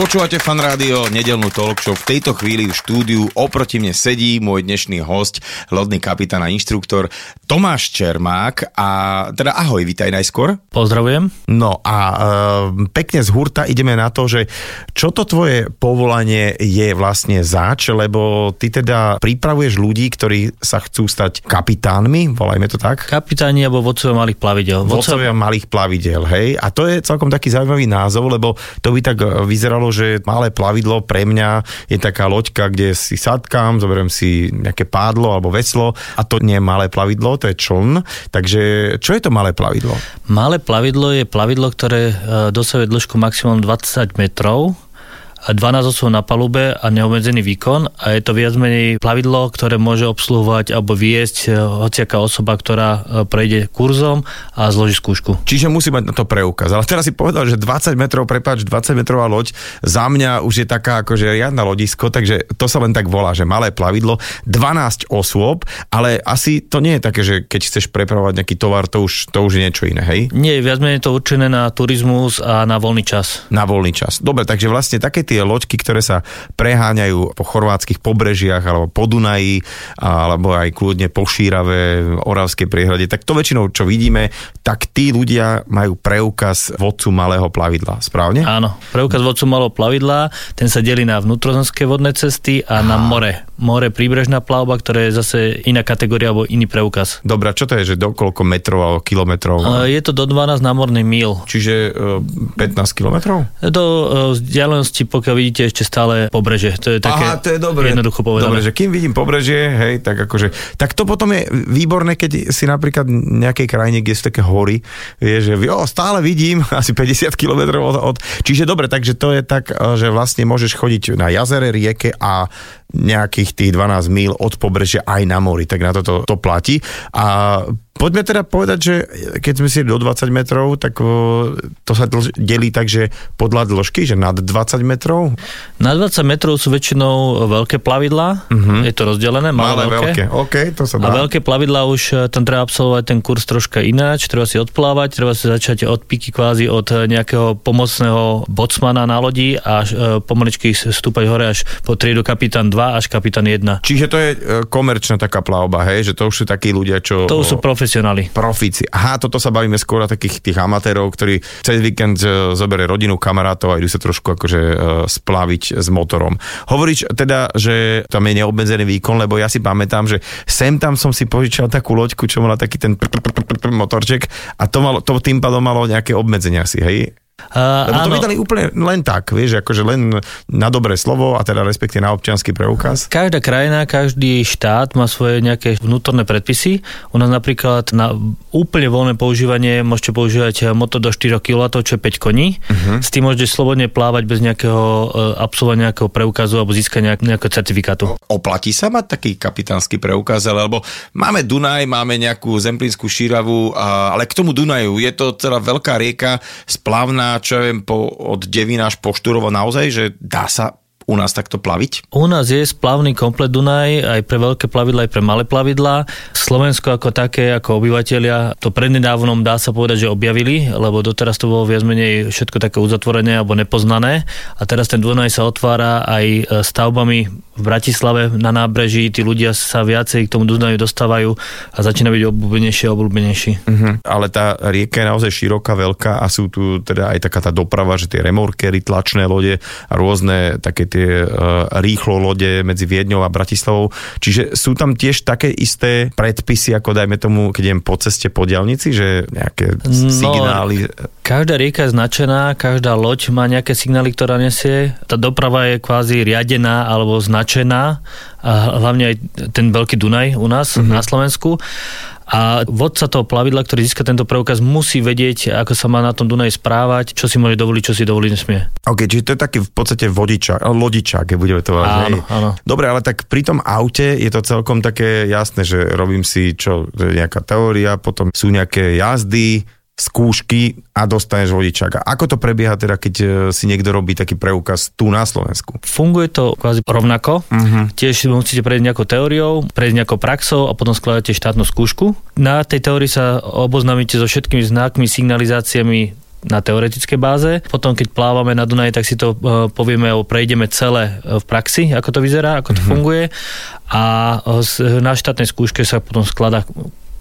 Počúvate fan rádio, nedelnú talk show. V tejto chvíli v štúdiu oproti mne sedí môj dnešný host, lodný kapitán a inštruktor Tomáš Čermák. A teda ahoj, vítaj najskôr. Pozdravujem. No a e, pekne z hurta ideme na to, že čo to tvoje povolanie je vlastne zač, lebo ty teda pripravuješ ľudí, ktorí sa chcú stať kapitánmi, volajme to tak? Kapitáni alebo vodcovia malých plavidel. Vodcovia malých plavidel, hej? A to je celkom taký zaujímavý názov, lebo to by tak e, že malé plavidlo pre mňa je taká loďka, kde si sadkám, zoberiem si nejaké pádlo alebo veslo a to nie je malé plavidlo, to je čln. Takže čo je to malé plavidlo? Malé plavidlo je plavidlo, ktoré e, dosahuje dĺžku maximum 20 metrov 12 osôb na palube a neobmedzený výkon a je to viac menej plavidlo, ktoré môže obsluhovať alebo viesť e, hociaká osoba, ktorá e, prejde kurzom a zloží skúšku. Čiže musí mať na to preukaz. Ale teraz si povedal, že 20 metrov, prepáč, 20 metrová loď, za mňa už je taká akože riadna lodisko, takže to sa len tak volá, že malé plavidlo, 12 osôb, ale asi to nie je také, že keď chceš prepravovať nejaký tovar, to už, to už je niečo iné, hej? Nie, viac menej to určené na turizmus a na voľný čas. Na voľný čas. Dobre, takže vlastne také tie loďky, ktoré sa preháňajú po chorvátskych pobrežiach alebo po Dunaji, alebo aj kľudne po Šírave, Oravskej priehrade, tak to väčšinou, čo vidíme, tak tí ľudia majú preukaz vodcu malého plavidla. Správne? Áno, preukaz vodcu malého plavidla, ten sa delí na vnútrozemské vodné cesty a na more. More príbrežná plavba, ktorá je zase iná kategória alebo iný preukaz. Dobre, a čo to je, že do koľko metrov alebo kilometrov? E, Je to do 12 námorných míl. Čiže e, 15 kilometrov? Do e, vzdialenosti, pokiaľ vidíte, ešte stále pobreže. To je také Aha, to je dobre. jednoducho povedané. Dobre, že kým vidím pobrežie, hej, tak akože, tak to potom je výborné, keď si napríklad v nejakej krajine, kde sú také hory, vieš, že jo, stále vidím asi 50 km od, od, čiže dobre, takže to je tak, že vlastne môžeš chodiť na jazere, rieke a nejakých tých 12 míl od pobrežia aj na mori, tak na toto to platí. A poďme teda povedať, že keď sme si do 20 metrov, tak to sa dlž, delí tak, že podľa dĺžky, že nad 20 metrov? Na 20 metrov sú väčšinou veľké plavidlá, uh-huh. je to rozdelené, malé, Mhm. Malé, veľké. OK, to sa A dá. veľké plavidlá už e, tam treba absolvovať ten kurz troška ináč, treba si odplávať, treba si začať od piky kvázi od e, nejakého pomocného bocmana na lodi a e, pomaličky stúpať hore až po triedu kapitán 2 až kapitán 1. Čiže to je komerčná taká plavba, hej, že to už sú takí ľudia, čo... To už sú profesionáli. Profíci. Aha, toto sa bavíme skôr o takých tých amatérov, ktorí cez víkend zoberie rodinu kamarátov a idú sa trošku akože e, splaviť s motorom. Hovoríš teda, že tam je neobmedzený výkon, lebo ja si pamätám, že sem tam som si požičal takú loďku, čo mala taký ten motorček a to, malo, to tým pádom malo nejaké obmedzenia si, hej? Uh, Lebo to vydali úplne len tak, vieš, akože len na dobré slovo a teda respektive na občianský preukaz. Každá krajina, každý štát má svoje nejaké vnútorné predpisy. U nás napríklad na úplne voľné používanie môžete používať motor do 4 kW, čo je 5 koní. Uh-huh. S tým môžete slobodne plávať bez nejakého e, absolvovania nejakého preukazu alebo získania nejakého certifikátu. Oplatí sa mať taký kapitánsky preukaz, lebo máme Dunaj, máme nejakú zemplínskú šíravu, ale k tomu Dunaju je to teda veľká rieka, splavná, čo ja viem, po, od Devina až po Šturovo naozaj, že dá sa u nás takto plaviť? U nás je splavný komplet Dunaj aj pre veľké plavidla, aj pre malé plavidlá. Slovensko ako také, ako obyvateľia, to prednedávnom dá sa povedať, že objavili, lebo doteraz to bolo viac menej všetko také uzatvorené alebo nepoznané. A teraz ten Dunaj sa otvára aj e, stavbami v Bratislave na nábreží, tí ľudia sa viacej k tomu Dunaju dostávajú a začína byť obľúbenejší a obľúbenejší. Uh-huh. Ale tá rieka je naozaj široká, veľká a sú tu teda aj taká tá doprava, že tie remorkery, tlačné lode a rôzne také tie uh, rýchlo lode medzi Viedňou a Bratislavou. Čiže sú tam tiež také isté predpisy, ako dajme tomu, keď idem po ceste po diálnici, že nejaké No, signály. Každá rieka je značená, každá loď má nejaké signály, ktorá nesie. Tá doprava je kvázi riadená alebo značená a hlavne aj ten veľký Dunaj u nás mm-hmm. na Slovensku. A vodca toho plavidla, ktorý získa tento preukaz, musí vedieť, ako sa má na tom Dunaji správať, čo si môže dovoliť, čo si dovoliť nesmie. OK, čiže to je taký v podstate vodičák, lodičák, keď budeme to volať. Áno, áno. Dobre, ale tak pri tom aute je to celkom také jasné, že robím si čo, nejaká teória, potom sú nejaké jazdy, skúšky a dostaneš vodičák. Ako to prebieha teda, keď e, si niekto robí taký preukaz tu na Slovensku? Funguje to kvázi rovnako. Uh-huh. Tiež musíte prejsť nejakou teóriou, prejsť nejakou praxou a potom skladáte štátnu skúšku. Na tej teórii sa oboznámite so všetkými znakmi, signalizáciami na teoretickej báze. Potom, keď plávame na Dunaji, tak si to uh, povieme, o prejdeme celé v praxi, ako to vyzerá, ako to mm-hmm. funguje. A na štátnej skúške sa potom skladá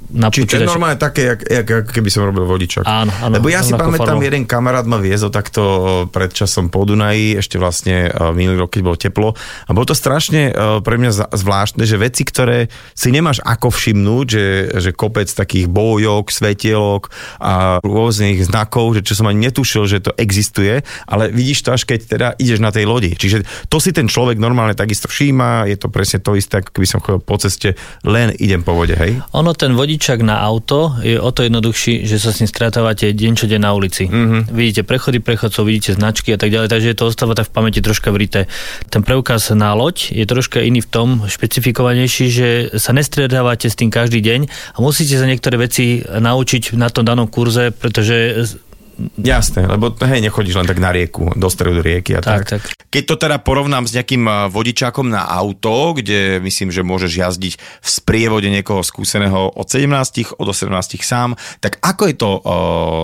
na Čiže je normálne také, jak, jak, jak keby som robil vodičak. Áno, áno. Lebo ja si pamätám, formou. jeden kamarát ma viezol takto pred časom po Dunaji, ešte vlastne minulý rok, keď bolo teplo. A bolo to strašne pre mňa zvláštne, že veci, ktoré si nemáš ako všimnúť, že, že kopec takých bojok, svetielok a rôznych znakov, že čo som ani netušil, že to existuje, ale vidíš to až keď teda ideš na tej lodi. Čiže to si ten človek normálne takisto všíma, je to presne to isté, ako keby som chodil po ceste, len idem po vode, hej? Ono ten vodič vodičak na auto je o to jednoduchší, že sa s ním stretávate deň čo deň na ulici. Mm-hmm. Vidíte prechody prechodcov, vidíte značky a tak ďalej, takže to ostáva tak v pamäti troška vrité. Ten preukaz na loď je troška iný v tom, špecifikovanejší, že sa nestretávate s tým každý deň a musíte sa niektoré veci naučiť na tom danom kurze, pretože Jasné, lebo hej, nechodíš len tak na rieku, do stredu rieky a tak, tak. tak. Keď to teda porovnám s nejakým vodičákom na auto, kde myslím, že môžeš jazdiť v sprievode niekoho skúseného od 17, od 18 sám, tak ako je to uh,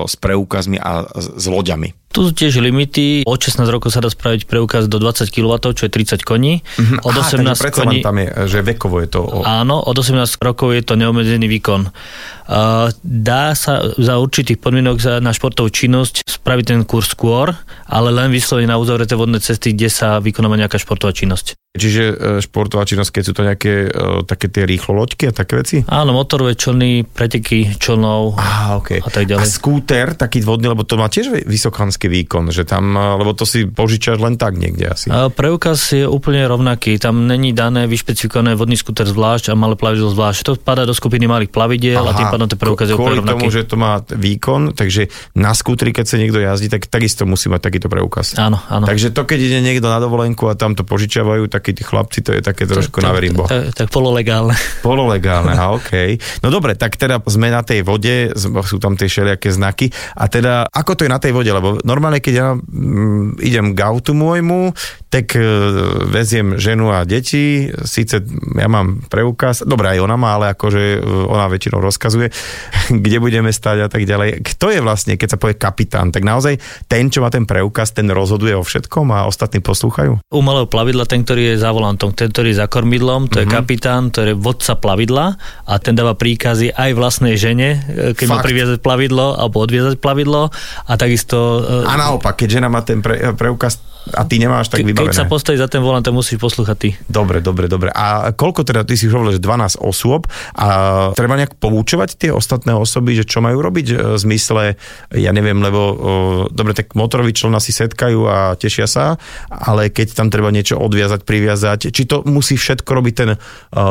s preukazmi a s loďami? Tu sú tiež limity. Od 16 rokov sa dá spraviť preukaz do 20 kW, čo je 30 koní. Mm-hmm. Od 18 Aha, koní... tam je, že vekovo je to... O... Áno, od 18 rokov je to neobmedzený výkon. Uh, dá sa za určitých podmienok za, na športovú činnosť spraviť ten kurz skôr, ale len vyslovene na uzavreté vodné cesty, kde sa vykonáva nejaká športová činnosť. Čiže e, športová činnosť, keď sú to nejaké uh, také tie rýchlo loďky a také veci? Áno, motorové člny, preteky člnov ah, okay. a tak ďalej. A skúter, taký vodný, lebo to má tiež vysokánský výkon, že tam, e, lebo to si požičaš len tak niekde asi. A preukaz je úplne rovnaký, tam není dané vyšpecifikované vodný skúter zvlášť a malé plavidlo zvlášť. To padá do skupiny malých plavidiel Aha, a tým pádom ten preukaz je úplne rovnaký. tomu, že to má výkon, takže na skútri, keď sa niekto jazdí, tak takisto musí mať takýto preukaz. Áno, áno. Takže to, keď ide niekto na dovolenku a tam to požičiavajú, takí tí chlapci, to je také trošku na verím Boha. Tak, tak pololegálne. Pololegálne, a OK. No dobre, tak teda sme na tej vode, sú tam tie všelijaké znaky a teda ako to je na tej vode, lebo normálne keď ja mm, idem k autu môjmu, tak e, veziem ženu a deti, síce ja mám preukaz, dobré aj ona má, ale akože e, ona väčšinou rozkazuje, kde budeme stať a tak ďalej. Kto je vlastne, keď sa povie kapitán, tak naozaj ten, čo má ten preukaz, ten rozhoduje o všetkom a ostatní poslúchajú? U malého plavidla ten, ktorý je za volantom, ten, ktorý je za kormidlom, to mm-hmm. je mhm. kapitán, to je vodca plavidla a ten dáva príkazy aj vlastnej žene, e, keď Fakt. má priviazať plavidlo alebo odviazať plavidlo a takisto... A naopak, keď žena má ten pre, preukaz a ty nemáš tak Ke, vybavené. Keď sa postaví za ten volant, to musíš poslúchať ty. Dobre, dobre, dobre. A koľko teda, ty si hovoril, že 12 osôb a treba nejak poučovať tie ostatné osoby, že čo majú robiť e, v zmysle, ja neviem, lebo o, dobre, tak motoroví člna si setkajú a tešia sa, ale keď tam treba niečo odviazať, priviazať, či to musí všetko robiť ten uh,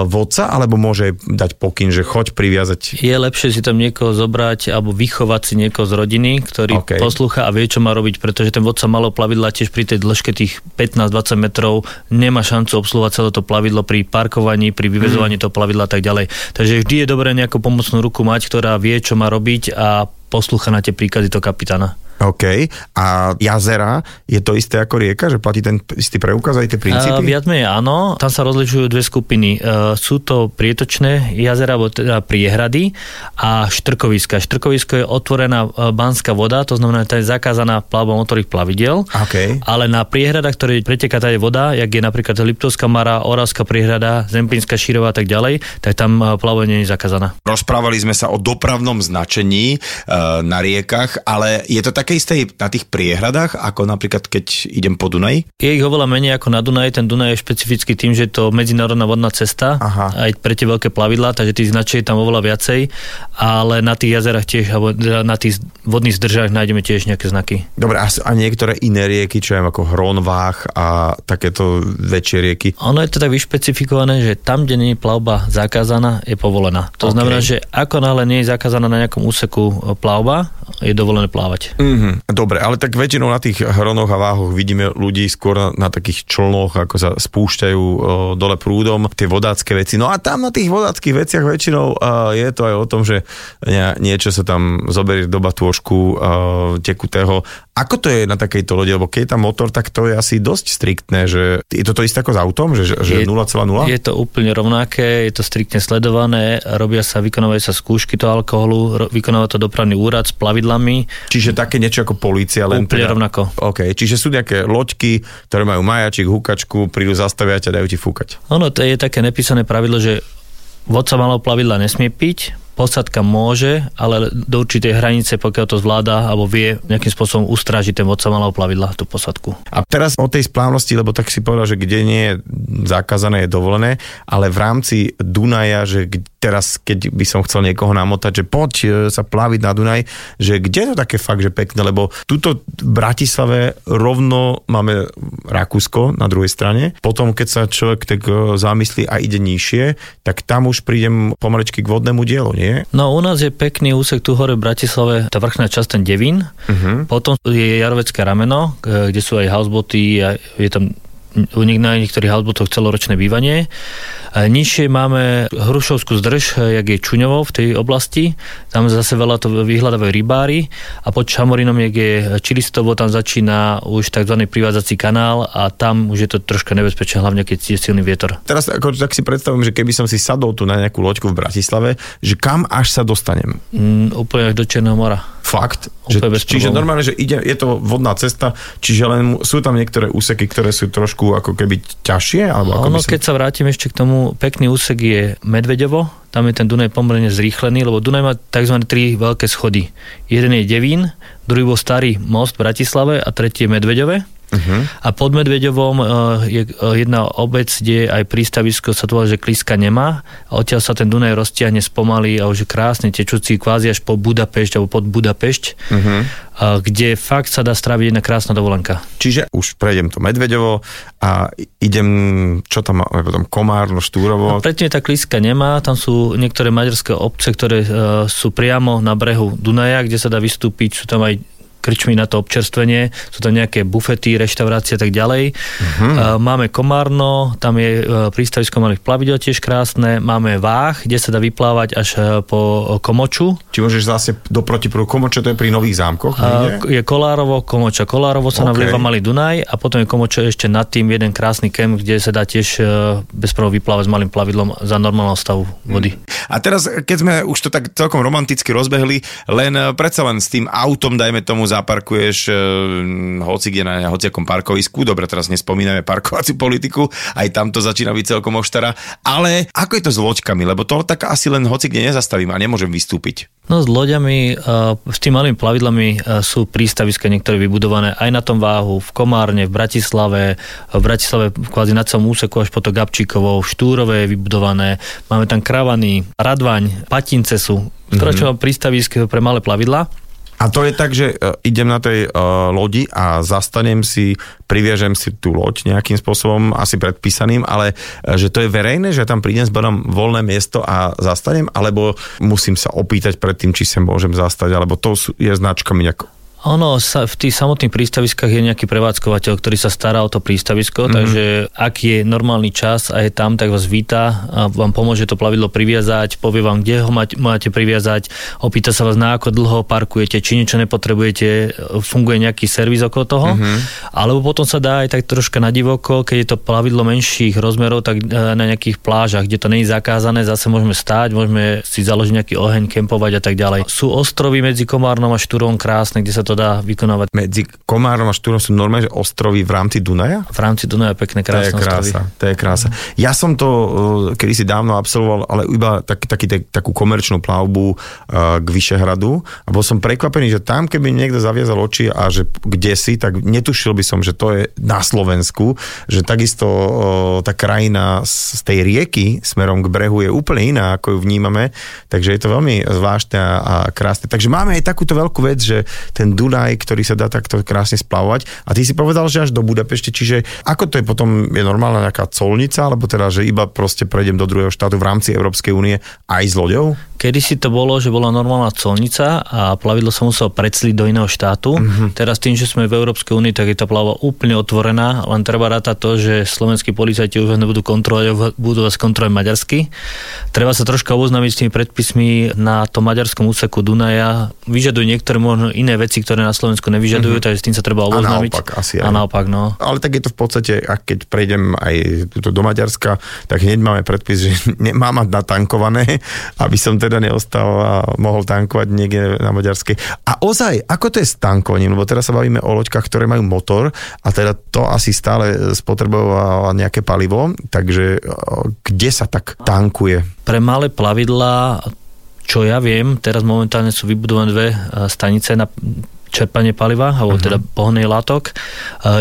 vodca, alebo môže dať pokyn, že choď priviazať? Je lepšie si tam niekoho zobrať alebo vychovať si niekoho z rodiny, ktorý okay. poslúcha a vie, čo má robiť, pretože ten vodca malo plavidla tiež pri tej dĺžke tých 15-20 metrov nemá šancu obsluhovať celé to plavidlo pri parkovaní, pri vyvezovaní mm. toho plavidla a tak ďalej. Takže vždy je dobré nejakú pomocnú ruku mať, ktorá vie, čo má robiť a poslúcha na tie príkazy toho kapitána. OK. A jazera je to isté ako rieka, že platí ten istý preukaz aj tie princípy? Uh, viac menej áno. Tam sa rozlišujú dve skupiny. Uh, sú to prietočné jazera, alebo teda priehrady a štrkoviska. Štrkovisko je otvorená uh, banská voda, to znamená, že je zakázaná plavba motorových plavidel. Okay. Ale na priehradách, ktoré preteká tá voda, jak je napríklad Liptovská Mara, Oravská priehrada, Zemplínska Šírova a tak ďalej, tak tam plavenie je zakázaná. Rozprávali sme sa o dopravnom značení uh, na riekach, ale je to tak také isté na tých priehradách, ako napríklad keď idem po Dunaji? Je ich oveľa menej ako na Dunaji. Ten Dunaj je špecifický tým, že je to medzinárodná vodná cesta, Aha. aj pre tie veľké plavidlá, takže tých značiek je tam oveľa viacej, ale na tých jazerách tiež, alebo na tých vodných zdržách nájdeme tiež nejaké znaky. Dobre, a, a niektoré iné rieky, čo je ako Hronvách a takéto väčšie rieky? Ono je to tak vyšpecifikované, že tam, kde nie je plavba zakázaná, je povolená. To okay. znamená, že ako náhle nie je zakázaná na nejakom úseku plavba, je dovolené plávať. Mm, Mm-hmm. Dobre, ale tak väčšinou na tých hronoch a váhoch vidíme ľudí skôr na, na takých člnoch, ako sa spúšťajú o, dole prúdom, tie vodácké veci. No a tam na tých vodáckých veciach väčšinou o, je to aj o tom, že nie, niečo sa tam zoberie do batôžku o, tekutého. Ako to je na takejto lodi? Lebo keď je tam motor, tak to je asi dosť striktné, že je to to isté ako s autom, že, že 0,0? Je to úplne rovnaké, je to striktne sledované, robia sa, vykonávajú sa skúšky toho alkoholu, vykonáva to dopravný úrad s plavidlami. Čiže také niečo ako policia, len Úplne teda... rovnako. OK, čiže sú nejaké loďky, ktoré majú majačik, hukačku, prídu zastaviať a dajú ti fúkať. Ono to je také nepísané pravidlo, že vodca malého plavidla nesmie piť, posadka môže, ale do určitej hranice, pokiaľ to zvláda alebo vie nejakým spôsobom ustrážiť ten vodca malého plavidla, tú posadku. A teraz o tej splávnosti, lebo tak si povedal, že kde nie je zakázané, je dovolené, ale v rámci Dunaja, že teraz, keď by som chcel niekoho namotať, že poď e, sa pláviť na Dunaj, že kde je to také fakt, že pekné, lebo tuto v Bratislave rovno máme Rakúsko na druhej strane, potom keď sa človek tak e, zamyslí a ide nižšie, tak tam už prídem pomaličky k vodnému dielu, nie? No u nás je pekný úsek tu hore v Bratislave, tá vrchná časť, ten Devín, uh-huh. potom je Jarovecké rameno, kde sú aj houseboty a je tam u niek- na niektorých housebotoch celoročné bývanie. Nižšie máme Hrušovskú zdrž, e, jak je Čuňovo v tej oblasti, tam zase veľa to vyhľadávajú rybári a pod Čamorinom, jak je Čilistovo, tam začína už tzv. privádzací kanál a tam už je to troška nebezpečné, hlavne keď je silný vietor. Teraz ako, tak si predstavím, že keby som si sadol tu na nejakú loďku v Bratislave, že kam až sa dostanem? Mm, úplne až do Černého mora. Fakt? Že, čiže normálne, že ide, je to vodná cesta, čiže len sú tam niektoré úseky, ktoré sú trošku ako keby ťažšie? Alebo ako Ono, by som... keď sa vrátim ešte k tomu, pekný úsek je Medveďovo, tam je ten Dunaj pomerne zrýchlený, lebo Dunaj má tzv. tri veľké schody. Jeden je Devín, druhý bol Starý most v Bratislave a tretí je Medveďove. Uh-huh. A pod Medveďovom eh, je eh, jedna obec, kde je aj prístavisko sa to volá, že Kliska nemá a odtiaľ sa ten Dunaj roztiahne spomalí a už je krásne tečúci kvázi až po Budapešť alebo pod Budapešť, Uh-huh. a kde fakt sa dá stráviť jedna krásna dovolenka. Čiže už prejdem to Medveďovo a idem, čo tam máme potom, Komárno, Štúrovo. No, predtým tá Kliska nemá, tam sú niektoré maďarské obce, ktoré uh, sú priamo na brehu Dunaja, kde sa dá vystúpiť, sú tam aj krčmy na to občerstvenie, sú tam nejaké bufety, reštaurácie a tak ďalej. Uh-huh. Uh, máme Komárno, tam je uh, prístavisko malých plavidel tiež krásne, máme Váh, kde sa dá vyplávať až uh, po Komoču, Či môžeš zase do protiprúdu Komoče, to je pri Nových zámkoch? niekde? je Kolárovo, Komoča. Kolárovo sa OK. okay. navlieva Malý Dunaj a potom je Komoča ešte nad tým jeden krásny kemp, kde sa dá tiež e, bez vyplávať s malým plavidlom za normálneho stavu vody. A teraz, keď sme už to tak celkom romanticky rozbehli, len predsa len s tým autom, dajme tomu, zaparkuješ e, hoci kde na hociakom parkovisku, dobre, teraz nespomíname parkovaciu politiku, aj tam to začína byť celkom oštara, ale ako je to s loďkami, lebo to tak asi len hoci kde nezastavím a nemôžem vystúpiť. No s loďami, uh, s tým malými plavidlami uh, sú prístaviska niektoré vybudované aj na tom váhu, v Komárne, v Bratislave, v Bratislave kvázi na celom úseku až po to Gabčíkovo, v Štúrove je vybudované, máme tam Kravany, Radvaň, Patince sú, mm-hmm. prístaviska pre malé plavidla. A to je tak, že e, idem na tej uh, lodi a zastanem si, priviažem si tú loď nejakým spôsobom, asi predpísaným, ale e, že to je verejné, že tam prídem, zberám voľné miesto a zastanem, alebo musím sa opýtať predtým, či sa môžem zastať, alebo to je značkami nejak Ono, sa, v tých samotných prístaviskách je nejaký prevádzkovateľ, ktorý sa stará o to prístavisko, mm-hmm. takže ak je normálny čas a je tam, tak vás víta a vám pomôže to plavidlo priviazať, povie vám, kde ho máte, máte priviazať, opýta sa vás, na ako dlho parkujete, či niečo nepotrebujete, funguje nejaký servis okolo toho, mm-hmm. alebo potom sa dá aj tak troška na divoko, keď je to plavidlo menších rozmerov, tak e, na nejakých plážach, kde to nie je zakázané, zase môžeme stáť, môžeme si založiť nejaký oheň, kempovať a tak ďalej. Sú ostrovy medzi Komárnom a Štúrom krásne, kde sa to dá vykonávať medzi Komárom a Štúrom sú normálne že ostrovy v rámci Dunaja? v rámci Dunaja pekné To je krásne ostrovy. krása, to je krása. Ja som to uh, kedysi dávno absolvoval, ale iba tak, taký, tak, takú komerčnú plavbu uh, k Vyšehradu a bol som prekvapený, že tam, keby niekto zaviazal oči a že kde si, tak netušil by som, že to je na Slovensku, že takisto uh, tá krajina z, tej rieky smerom k brehu je úplne iná, ako ju vnímame, takže je to veľmi zvláštne a, a krásne. Takže máme aj takúto veľkú vec, že ten Dunaj, ktorý sa dá takto krásne splavovať. A ty si povedal, že až do Budapešte, čiže ako to je potom, je normálna nejaká colnica, alebo teda, že iba proste prejdem do druhého štátu v rámci Európskej únie aj s loďou? Kedy si to bolo, že bola normálna colnica a plavidlo sa muselo predsliť do iného štátu. Mm-hmm. Teraz tým, že sme v Európskej únii, tak je tá pláva úplne otvorená, len treba rátať to, že slovenskí policajti už nebudú kontrolovať, budú vás kontrolovať maďarsky. Treba sa troška oboznámiť s tými predpismi na tom maďarskom úseku Dunaja. Vyžadujú niektoré možno iné veci, ktoré na Slovensku nevyžadujú, mm-hmm. takže s tým sa treba oboznámiť. A naopak, asi aj. A naopak, no. Ale tak je to v podstate, ak keď prejdem aj do Maďarska, tak hneď máme predpis, že nemám mať natankované, aby som teda neostal a mohol tankovať niekde na Maďarskej. A ozaj, ako to je s tankovaním? Lebo teraz sa bavíme o loďkách, ktoré majú motor a teda to asi stále spotrebováva nejaké palivo, takže kde sa tak tankuje? Pre malé plavidlá čo ja viem, teraz momentálne sú vybudované dve stanice na čerpanie paliva, alebo uh-huh. teda pohonnej látok.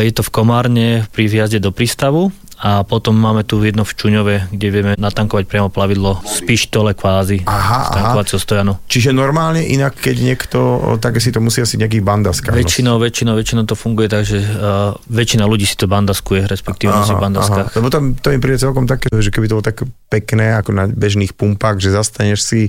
Je to v Komárne pri vjazde do prístavu a potom máme tu jedno v Čuňove, kde vieme natankovať priamo plavidlo z pištole kvázi, aha, z tankovacieho stojanu. Čiže normálne inak, keď niekto, tak si to musí asi nejaký bandaskár. Väčšinou, väčšinou, väčšinou to funguje tak, že uh, väčšina ľudí si to bandaskuje, respektíve aha, nosí bandaskách. Aha. Lebo tam, to mi príde celkom také, že keby to bolo tak pekné, ako na bežných pumpách, že zastaneš si,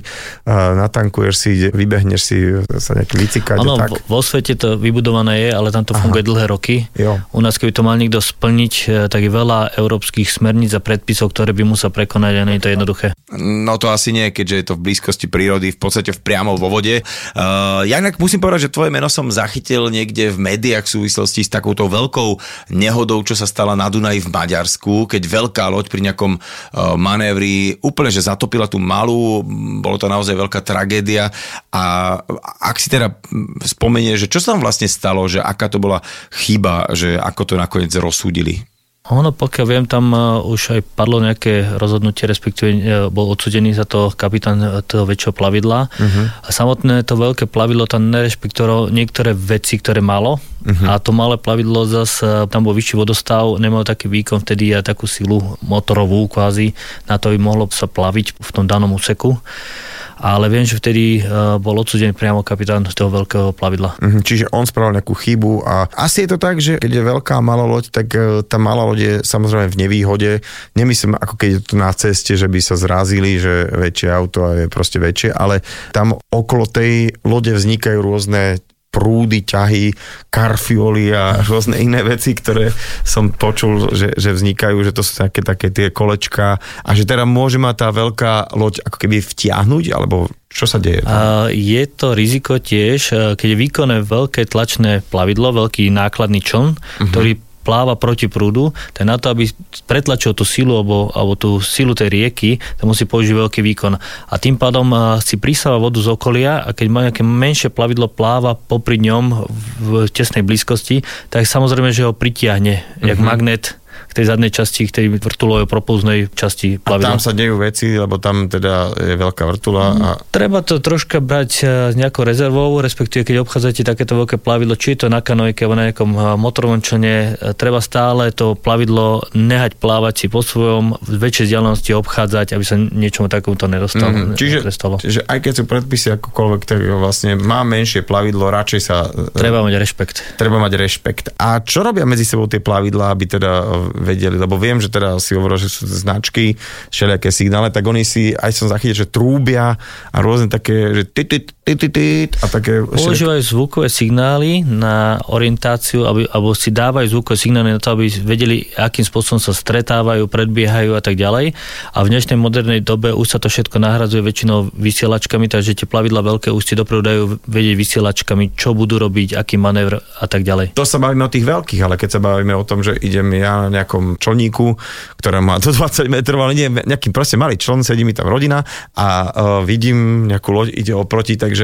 uh, natankuješ si, vybehneš si sa nejaký vycikať. Áno, vo svete to vybudované je, ale tam to funguje dlhé roky. Jo. U nás, keby to mal niekto splniť, eh, tak je veľa európskych smerníc a predpisov, ktoré by musel prekonať a nie je to jednoduché. No to asi nie, keďže je to v blízkosti prírody, v podstate v priamo vo vode. Uh, ja inak musím povedať, že tvoje meno som zachytil niekde v médiách v súvislosti s takouto veľkou nehodou, čo sa stala na Dunaji v Maďarsku, keď veľká loď pri nejakom uh, manévri úplne, že zatopila tú malú, bolo to naozaj veľká tragédia a ak si teda spomenie, že čo sa tam vlastne stalo, že aká to bola chyba, že ako to nakoniec rozsúdili? Ono, pokiaľ viem, tam uh, už aj padlo nejaké rozhodnutie, respektíve uh, bol odsudený za to kapitán uh, toho väčšieho plavidla. Uh-huh. A samotné to veľké plavidlo tam nerešpektovalo niektoré veci, ktoré malo. Uh-huh. A to malé plavidlo zase, tam bol vyšší vodostav, nemal taký výkon vtedy a takú silu motorovú kvázi, na to by mohlo sa plaviť v tom danom úseku ale viem, že vtedy uh, bol odsudený priamo kapitán toho veľkého plavidla. Mm, čiže on spravil nejakú chybu a asi je to tak, že keď je veľká malá loď, tak uh, tá malá loď je samozrejme v nevýhode. Nemyslím, ako keď je to na ceste, že by sa zrazili, že väčšie auto je proste väčšie, ale tam okolo tej lode vznikajú rôzne prúdy, ťahy, karfioly a rôzne iné veci, ktoré som počul, že, že vznikajú, že to sú také, také tie kolečka a že teda môže ma tá veľká loď ako keby vtiahnuť, alebo čo sa deje? Tam? Je to riziko tiež, keď je výkonné veľké tlačné plavidlo, veľký nákladný čln, uh-huh. ktorý pláva proti prúdu, tak na to, aby pretlačil tú silu alebo, alebo tú silu tej rieky, tak musí použiť veľký výkon. A tým pádom si prisáva vodu z okolia a keď má nejaké menšie plavidlo pláva popri ňom v tesnej blízkosti, tak samozrejme, že ho pritiahne, mm-hmm. jak mhm. magnet tej zadnej časti, k tej vrtulovej propulznej časti plavidla. A tam sa dejú veci, lebo tam teda je veľká vrtula. A... Treba to troška brať e, s nejakou rezervou, respektíve keď obchádzate takéto veľké plavidlo, či je to na kanojke alebo na nejakom e, motorovom člne, e, treba stále to plavidlo nehať plávať si po svojom, v väčšej vzdialenosti obchádzať, aby sa niečomu takomto nedostalo. Mm, čiže, čiže aj keď sú predpisy akokoľvek, tak vlastne má menšie plavidlo, radšej sa... Treba mať rešpekt. Treba mať rešpekt. A čo robia medzi sebou tie plavidlá, aby teda vedeli, lebo viem, že teda si hovoril, že sú značky, všelijaké signály, tak oni si, aj som zachytil, že trúbia a rôzne také, že tit, tit, a také... Používajú zvukové signály na orientáciu, aby, alebo si dávajú zvukové signály na to, aby vedeli, akým spôsobom sa stretávajú, predbiehajú a tak ďalej. A v dnešnej modernej dobe už sa to všetko nahradzuje väčšinou vysielačkami, takže tie plavidla veľké už si dopredu dajú vedieť vysielačkami, čo budú robiť, aký manévr a tak ďalej. To sa bavíme o tých veľkých, ale keď sa bavíme o tom, že idem ja na nejakom člníku, ktorá má do 20 metrov, ale nie, nejakým proste malý čln, sedí mi tam rodina a uh, vidím nejakú loď, ide oproti, takže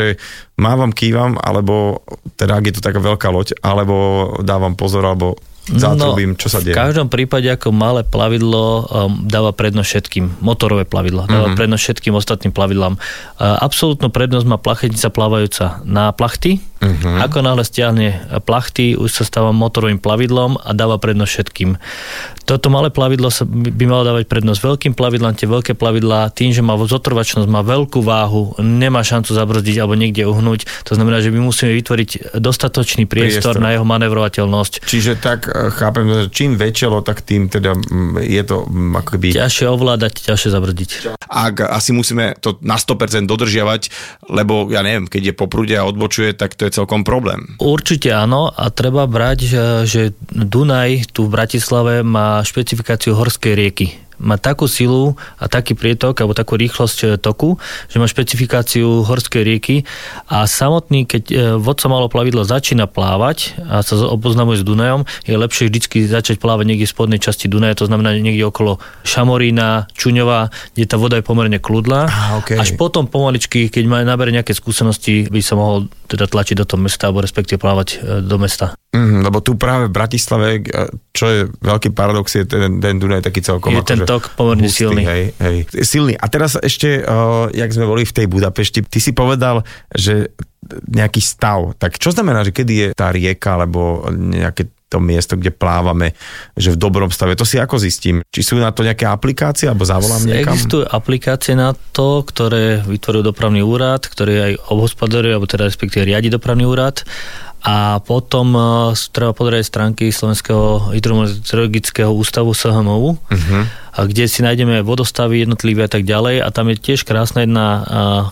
mávam, kývam, alebo teda ak je to taká veľká loď, alebo dávam pozor, alebo zatrubím, no, čo sa deje. V každom prípade ako malé plavidlo um, dáva prednosť všetkým, motorové plavidlo, dáva mm-hmm. prednosť všetkým ostatným plavidlám. Uh, absolútnu prednosť má plachetnica plávajúca na plachty, Uh-huh. Ako náhle stiahne plachty, už sa stáva motorovým plavidlom a dáva prednosť všetkým. Toto malé plavidlo sa by malo dávať prednosť veľkým plavidlám, tie veľké plavidlá tým, že má zotrvačnosť, má veľkú váhu, nemá šancu zabrzdiť alebo niekde uhnúť. To znamená, že my musíme vytvoriť dostatočný priestor, priestor. na jeho manevrovateľnosť. Čiže tak e, chápem, že čím väčšie tak tým teda je to akoby... Ťažšie ovládať, ťažšie zabrzdiť. Ak asi musíme to na 100% dodržiavať, lebo ja neviem, keď je po prúde a odbočuje, tak to je celkom problém. Určite áno a treba brať, že, Dunaj tu v Bratislave má špecifikáciu horskej rieky má takú silu a taký prietok alebo takú rýchlosť e, toku, že má špecifikáciu horskej rieky a samotný, keď e, vodco malo plavidlo začína plávať a sa oboznamuje s Dunajom, je lepšie vždy začať plávať niekde v spodnej časti Dunaja, to znamená niekde okolo Šamorína, Čuňova, kde tá voda je pomerne kľudná. Ah, okay. Až potom pomaličky, keď má nabere nejaké skúsenosti, by sa mohol teda tlačiť do toho mesta alebo respektíve plávať e, do mesta. Mm, lebo tu práve v Bratislave, čo je veľký paradox, je ten, ten Dunaj taký celkom... Je ten tok pomerne silný. Hej, hej. Silný. A teraz ešte, uh, jak sme boli v tej Budapešti, ty si povedal, že nejaký stav. Tak čo znamená, že kedy je tá rieka, alebo nejaké to miesto, kde plávame, že v dobrom stave. To si ako zistím? Či sú na to nejaké aplikácie, alebo zavolám niekam? Existujú aplikácie na to, ktoré vytvoril dopravný úrad, ktorý aj obhospodaruje, alebo teda respektíve riadi dopravný úrad a potom uh, treba pozrieť stránky Slovenského hydrometeorologického ústavu SHMU, uh-huh. kde si nájdeme vodostavy jednotlivé a tak ďalej a tam je tiež krásna jedna uh,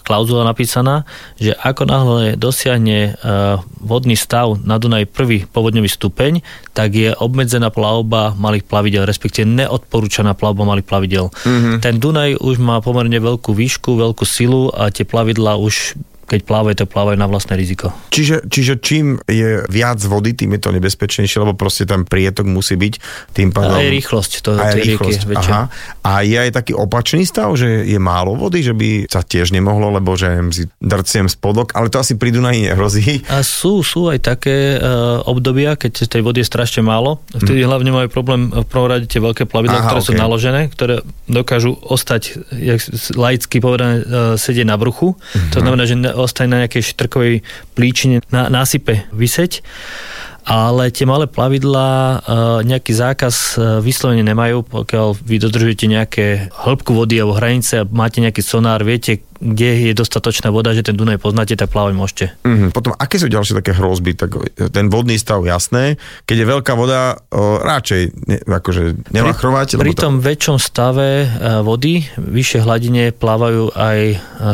klauzula napísaná, že ako náhle dosiahne uh, vodný stav na Dunaj prvý povodňový stupeň, tak je obmedzená plavba malých plavidel, respektíve neodporúčaná plavba malých plavidel. Uh-huh. Ten Dunaj už má pomerne veľkú výšku, veľkú silu a tie plavidla už keď plávajú, tak plávajú na vlastné riziko. Čiže, čiže čím je viac vody, tým je to nebezpečnejšie, lebo proste tam prietok musí byť tým pádom... Aj rýchlosť, to aj rýchlosť, aha. A je aj taký opačný stav, že je málo vody, že by sa tiež nemohlo, lebo že si drciem spodok, ale to asi pri Dunaji nehrozí. A sú, sú aj také uh, obdobia, keď tej vody je strašne málo. Vtedy hmm. hlavne majú problém v prvom rade tie veľké plavidlá, ktoré okay. sú naložené, ktoré dokážu ostať, jak laicky povedané, uh, sedieť na bruchu. Hmm. To mhm. znamená, že ostane na nejakej štrkovej plíčine na násype vyseť ale tie malé plavidlá e, nejaký zákaz e, vyslovene nemajú, pokiaľ vy dodržujete nejaké hĺbku vody alebo hranice a máte nejaký sonár, viete, kde je dostatočná voda, že ten Dunaj poznáte, tak plávať môžete. Mm-hmm. Potom, aké sú ďalšie také hrozby? Tak ten vodný stav, jasné. Keď je veľká voda, o, radšej ne, akože nemachrovať. Pri, pri tom to... väčšom stave e, vody, vyššie hladine plávajú aj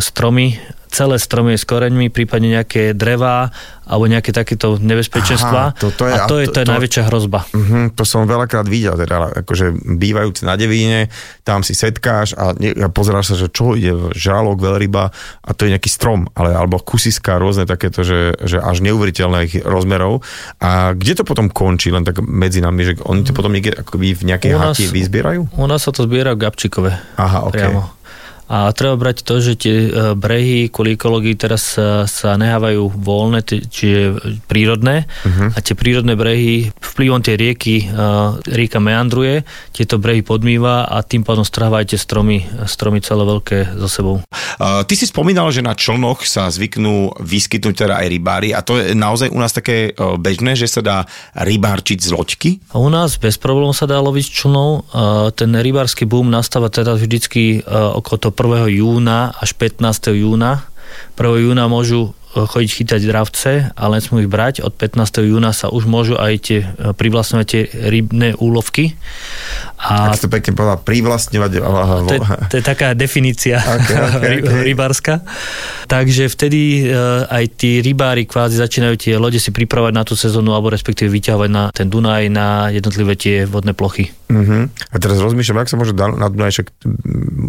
stromy celé stromy s koreňmi, prípadne nejaké drevá alebo nejaké takéto nebezpečenstva. Aha, to, to je, a to je, to je to, najväčšia hrozba. Uh-huh, to som veľakrát videl, teda akože bývajúci na Devíne, tam si setkáš a, ne, a pozeráš sa, že čo ide, žralok, veľryba a to je nejaký strom, ale alebo kusiska, rôzne takéto, že, že až neuveriteľných rozmerov. A kde to potom končí, len tak medzi nami, že oni to potom niekde akoby v nejakej hati vyzbierajú? U nás sa to zbiera v Gabčíkove. Aha, okay. Priamo. A treba brať to, že tie e, brehy kvôli ekológii teraz sa, sa nehávajú voľné, čiže prírodné. Uh-huh. A tie prírodné brehy vplyvom tej rieky, uh, rieka meandruje, tieto brehy podmýva a tým pádom strhávajú tie stromy, stromy celé veľké za sebou. Uh, ty si spomínal, že na člnoch sa zvyknú vyskytnúť teda aj rybári a to je naozaj u nás také uh, bežné, že sa dá rybárčiť z loďky? A u nás bez problémov sa dá loviť člnov. Uh, ten rybársky boom nastáva teda vždycky uh, okolo 1. júna až 15. júna. 1. júna môžu e, chodiť chytať dravce, ale nesmú ich brať. Od 15. júna sa už môžu aj tie e, privlastňovať tie rybné úlovky. A Ak to pekne povedal, privlastňovať. To je, to je taká definícia okay, okay, okay. rybárska. Takže vtedy e, aj tí rybári kvázi začínajú tie lode si pripravať na tú sezónu alebo respektíve vyťahovať na ten Dunaj, na jednotlivé tie vodné plochy. Uh-huh. A teraz rozmýšľam, ak sa môže na Dunaj však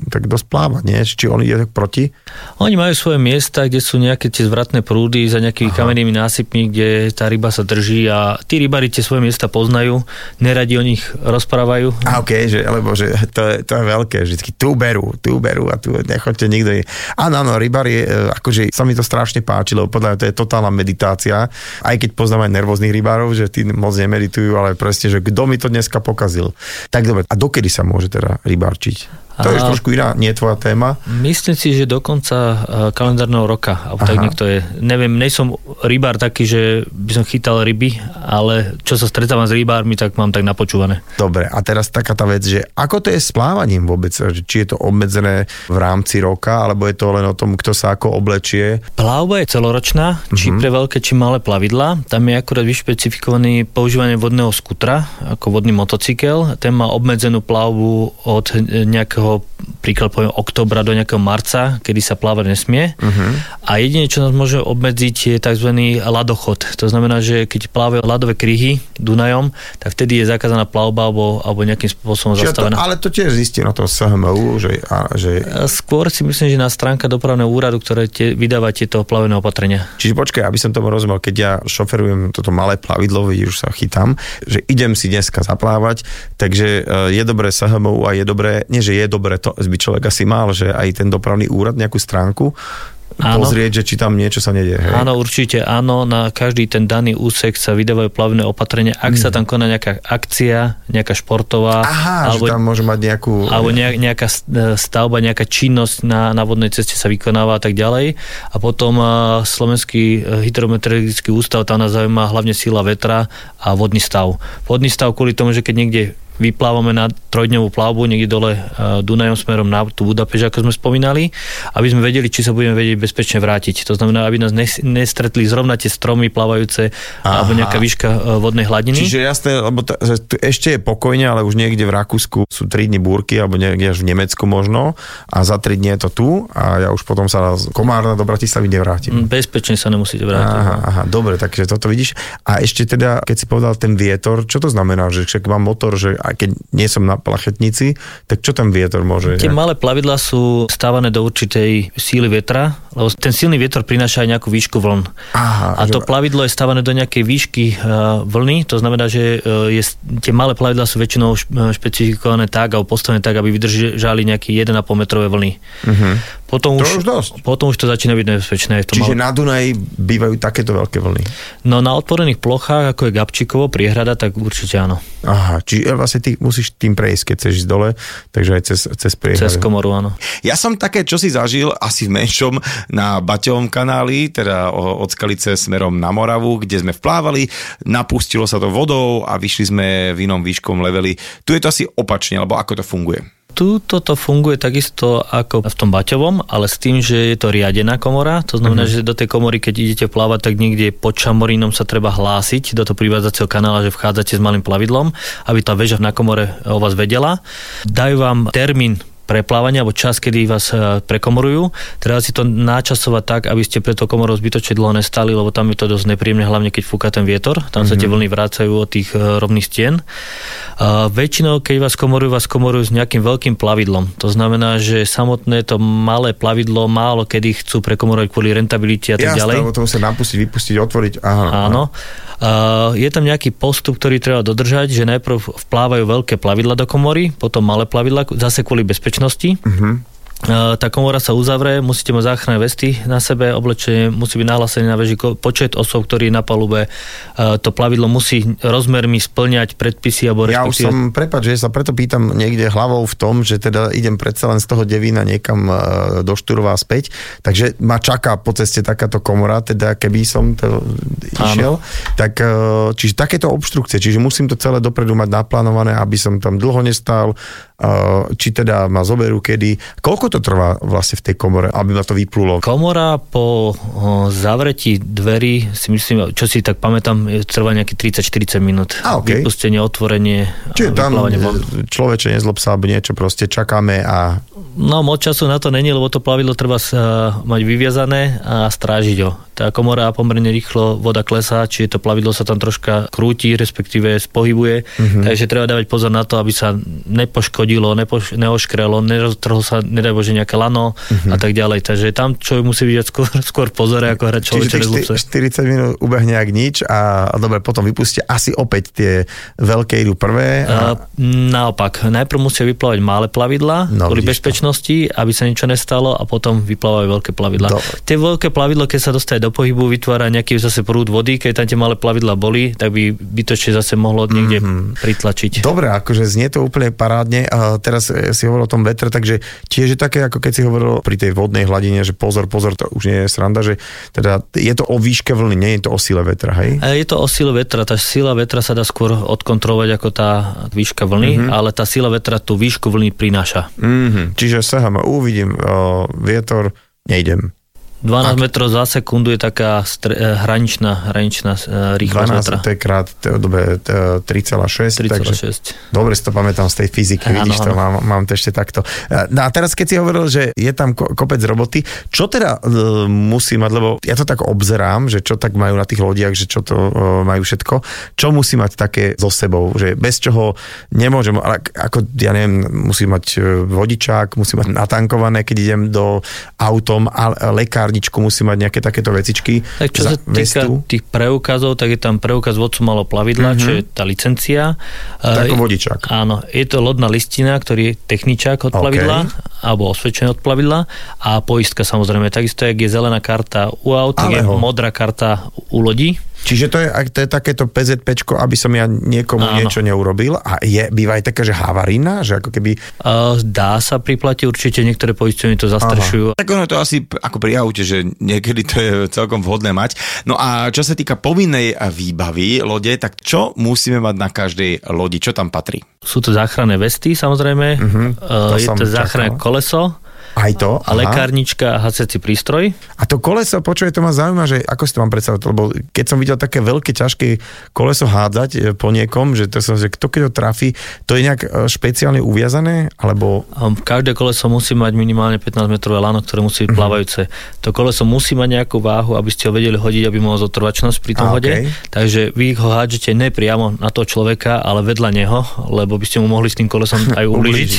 tak dosť plávať, nie? Či on ide tak proti? Oni majú svoje miesta, kde sú nejaké tie zvratné prúdy za nejakými Aha. kamennými násypmi, kde tá ryba sa drží a tí rybári tie svoje miesta poznajú, neradi o nich rozprávajú. A ok, že, alebo že to je, to je veľké, vždycky tu berú, tu berú a tu nechoďte nikto. Áno, áno, rybári, e, akože sa mi to strašne páči, lebo podľa mňa to je totálna meditácia, aj keď poznám aj nervóznych rybárov, že tí moc nemeditujú, ale presne, že kto mi to dneska pokazil. Tak dobre, a dokedy sa môže teda rybárčiť? To je trošku iná, nie je tvoja téma. Myslím si, že do konca eh, kalendárneho roka, alebo tak niekto je. Neviem, nejsom rybár taký, že by som chytal ryby, ale čo sa stretávam s rybármi, tak mám tak napočúvané. Dobre, a teraz taká tá vec, že ako to je s plávaním vôbec? Či je to obmedzené v rámci roka, alebo je to len o tom, kto sa ako oblečie? Plavba je celoročná, či Mhm. pre veľké, či malé plavidla. Tam je akurát vyšpecifikovaný používanie vodného skutra, ako vodný motocykel. Ten má obmedzenú plavbu od eh, nejakého, príklad poviem, oktobra do nejakého marca, kedy sa plávať nesmie. Mhm. A jedine, čo nás môže obmedziť, je tzv. ladochod. To znamená, že keď plávajú ľadové kryhy Dunajom, tak vtedy je zakázaná plavba alebo, alebo nejakým spôsobom Čiže to, zastavená. ale to tiež zistí na to SHMU, že, a, že Skôr si myslím, že na stránka dopravného úradu, ktoré tie, vydáva tieto plavené opatrenia. Čiže počkaj, aby som tomu rozumel, keď ja šoferujem toto malé plavidlo, vidíš, už sa chytám, že idem si dneska zaplávať, takže e, je dobré SHMU a je dobré, nie že je dobré, to by človek asi mal, že aj ten dopravný úrad nejakú stránku Áno. pozrieť, že či tam niečo sa nedie. Hej? Áno, určite áno, na každý ten daný úsek sa vydávajú plavné opatrenia, ak sa tam koná nejaká akcia, nejaká športová, Mhm. Aha, alebo, že tam môže mať nejakú... alebo nejak, nejaká e, stavba, nejaká činnosť na, na vodnej ceste sa vykonáva a tak ďalej. A potom e, Slovenský e, hydrometeorologický ústav, tam nás zaujíma hlavne sila vetra a vodný stav. Vodný stav kvôli tomu, že keď niekde vyplávame na trojdňovú plavbu niekde dole uh, Dunajom smerom na tú Budapešť, ako sme spomínali, aby sme vedeli, či sa budeme vedieť bezpečne vrátiť. To znamená, aby nás nes- nestretli zrovna tie stromy plávajúce Aha. alebo nejaká výška uh, vodnej hladiny. Čiže jasné, lebo t- ešte je pokojne, ale už niekde v Rakúsku sú 3 dni búrky, alebo niekde až v Nemecku možno, a za 3 dni je to tu a ja už potom sa z Komárna do Bratislavy nevrátim. Mm, Bezpečne sa nemusíte vrátiť. Aha, aha, dobre, takže toto vidíš. A ešte teda, keď si povedal ten vietor, čo to znamená, že však mám motor, že aj keď nie som na plachetnici, tak čo ten vietor môže? Tie malé plavidlá sú stávané do určitej síly vetra, lebo ten silný vietor prináša aj nejakú výšku vln. Aha, A že- to plavidlo je stávané do nejakej výšky uh, vlny, to znamená, že uh, je, tie malé plavidlá sú väčšinou eh, špecifikované tak alebo postavené tak, aby vydržali nejaké 1,5 metrové vlny. Mhm. Potom, To už, už dosť. potom už to začína byť nebezpečné. tom Čiže malom- na Dunaji bývajú takéto veľké vlny. No na otvorených plochách, ako je Gabčíkovo, priehrada, tak určite áno. Aha, čiže vlastne ty musíš tým prejsť, keď chceš ísť dole, takže aj cez, cez priehradu. Cez komoru, áno. Ja som také, čo si zažil, asi v menšom, na Baťovom kanáli, teda od Skalice smerom na Moravu, kde sme vplávali, napustilo sa to vodou a vyšli sme v inom výškom leveli. Tu je to asi opačne, alebo ako to funguje? Tu toto funguje takisto ako v tom Baťovom, ale s tým, že je to riadená komora, to znamená, Mhm. mm-hmm. že do tej komory, keď idete plávať, tak niekde pod Čamorínom sa treba hlásiť do toho privádzacieho kanála, že vchádzate s malým plavidlom, aby tá väža na komore o vás vedela. Dajú vám termín preplávania alebo čas, kedy vás e, prekomorujú. Treba si to náčasovať tak, aby ste pre to komorou zbytočne dlho nestali, lebo tam je to dosť nepríjemné, hlavne keď fúka ten vietor. Tam mm-hmm. sa tie vlny vrácajú od tých e, rovných stien. A väčšinou, keď vás komorujú, vás komorujú s nejakým veľkým plavidlom. To znamená, že samotné to malé plavidlo málo kedy chcú prekomorovať kvôli rentabilite a tak Jasné, ďalej. to musia napustiť, vypustiť, otvoriť. Aha, Áno. Uh, je tam nejaký postup, ktorý treba dodržať, že najprv vplávajú veľké plavidla do komory, potom malé plavidla, zase kvôli bezpečnosti. Uh-huh. Uh, tá komora sa uzavre, musíte mať záchranné vesty na sebe, oblečenie musí byť nahlásený na veži počet osôb, ktorí na palube. Uh, to plavidlo musí rozmermi splňať predpisy alebo Ja už som, prepáč, že sa preto pýtam niekde hlavou v tom, že teda idem predsa len z toho Devína niekam e, do Šturova späť, takže ma čaká po ceste takáto komora, teda keby som to išiel, tak e, čiže takéto obštrukcie, čiže musím to celé dopredu mať naplánované, aby som tam dlho nestal, e, či teda ma zoberú kedy. Koľko to trvá vlastne v tej komore, aby ma to vyplulo? Komora po zavretí dverí, si myslím, čo si tak pamätám, trvá nejaký 30-40 minút. A, okej. Vypustenie, otvorenie, Čiže tam človeče nezlob sa, niečo proste čakáme a No moc času na to není, lebo to plavidlo treba sa mať vyviazané a strážiť ho. Tá komora pomerne rýchlo voda klesá, čiže to plavidlo sa tam troška krúti, respektíve spohybuje, mm-hmm. takže treba dávať pozor na to, aby sa nepoškodilo, nepoš- neoškrelo, neroztrhlo sa, nedaj Bože, nejaké lano mm-hmm. a tak ďalej. Takže tam človek musí byť skôr, skôr pozore, ako hrať človeče tých šty- 40 minút ubehne ak nič a, a dobre, potom vypustia asi opäť tie veľké idú prvé. A, A, naopak, najprv musia vyplávať malé plavidla No, kvôli vidíš to. bezpečnosti, aby sa niečo nestalo a potom vyplávajú veľké plavidla. Dobre. Tie veľké plavidlo, keď sa dostane do pohybu, vytvára nejaký zase prúd vody, keď tam tie malé plavidla boli, tak by bytočne zase mohlo niekde mm-hmm. pritlačiť. Dobre, akože znie to úplne parádne. A teraz eh, si hovoril o tom vetre, takže tiež je také, ako keď si hovoril pri tej vodnej hladine, že pozor, pozor, to už nie je sranda, že teda je to o výške vlny, nie je to o sile vetra, hej? Je to o sile vetra, tá sila vetra sa dá skôr odkontrolovať ako tá výška vlny, mm-hmm. ale tá sila vetra tú výšku vlny prináša. Mm-hmm. Čiže sahám, uvidím uh, vietor, nejdem. 12 Ak... metrov za sekundu je taká str- eh, hraničná, hraničná uh, rýchlosť 12 vetra. to je krát dobe 3,6. 3,6. Takže dobre si to pamätám z tej fyziky, Áno, vidíš to, áno. mám, mám to ešte takto. No a teraz keď si hovoril, že je tam ko- kopec roboty, čo teda musí mať, lebo ja to tak obzerám, že čo tak majú na tých lodiach, že čo to majú všetko, čo musí mať také so sebou, že bez čoho nemôžem, ale ako ja neviem, musí mať vodičák, musí mať natankované, keď idem do autom, a lekárničku musí mať nejaké takéto vecičky. Tak čo sa týka vestu. tých preukazov, tak je tam preukaz vodcu malo plavidla, Mhm. mm-hmm. čo je tá licencia. Ako Eh, vodičák. Áno, je to lodná listina, ktorý je techničák od plavidla, alebo osvedčený od plavidla a poistka samozrejme. Takisto, jak je zelená karta u aut, tak je modrá karta u lodí. Čiže to je, to je takéto PZPčko, aby som ja niekomu Áno. niečo neurobil a je, býva aj taká, že havarína, že ako keby... Uh, Dá sa priplatiť, určite niektoré poisťovne to zastrešujú. Tak ono to asi ako pri aute, že niekedy to je celkom vhodné mať. No a čo sa týka povinnej výbavy lode, tak čo musíme mať na každej lodi? Čo tam patrí? Sú to záchranné vesty, samozrejme. Uh-huh. to Uh, je to záchranné čakal. koleso, Aj to? a lekárnička a hasiaci prístroj. A to koleso, počuje, to ma zaujíma, že ako si to mám predstaviť, lebo keď som videl také veľké, ťažké koleso hádzať e, po niekom, že to som, že kto keď ho trafí, to je nejak e, špeciálne uviazané, alebo... Každé koleso musí mať minimálne 15 metrové lano, ktoré musí byť Mhm. plávajúce. To koleso musí mať nejakú váhu, aby ste ho vedeli hodiť, aby mohol zotrvačnosť pri tom A, hode. okej. Takže vy ho hádžete ne priamo na toho človeka, ale vedľa neho, lebo by ste mu mohli s tým kolesom aj ublížiť.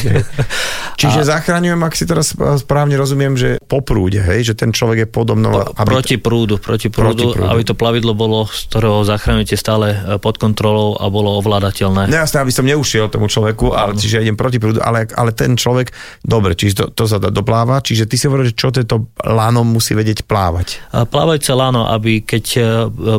Čiže a... zachraňujem, ak si teraz správne rozumiem, že po prúde, hej, že ten človek je podobno... aby proti prúdu, proti prúdu, Proti prúdu. aby to plavidlo bolo, z ktorého zachraňujete stále e, pod kontrolou a bolo ovládateľné. No jasné, aby som neušiel tomu človeku, ale čiže ja idem proti prúdu, ale, ale ten človek, dobre, čiže to, to sa dá dopláva, čiže ty si hovoril, že čo tento lánom musí vedieť plávať. A Plávajúce lano, aby keď e,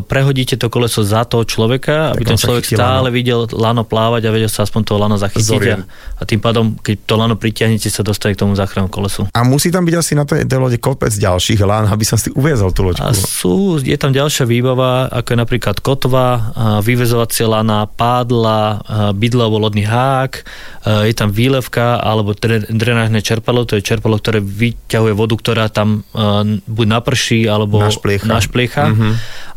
prehodíte to koleso za toho človeka, aby Tak on ten človek stále lano. videl lano plávať a vedel sa aspoň toho lano zachytiť. A, a tým pádom, keď to lano pritiahnete, sa dostane k tomu záchrannému kolesu. A musí tam byť asi na tej, tej lode kopec ďalších lán, aby som si uviezol tú loďku. A sú, je tam ďalšia výbava, ako je napríklad kotva, vyvezovacie lana, pádla, a bydlo alebo lodný hák, je tam výlevka alebo dre- drenážne čerpalo, to je čerpalo, ktoré vyťahuje vodu, ktorá tam buď naprší alebo Našpliecha. našpliecha. Mhm.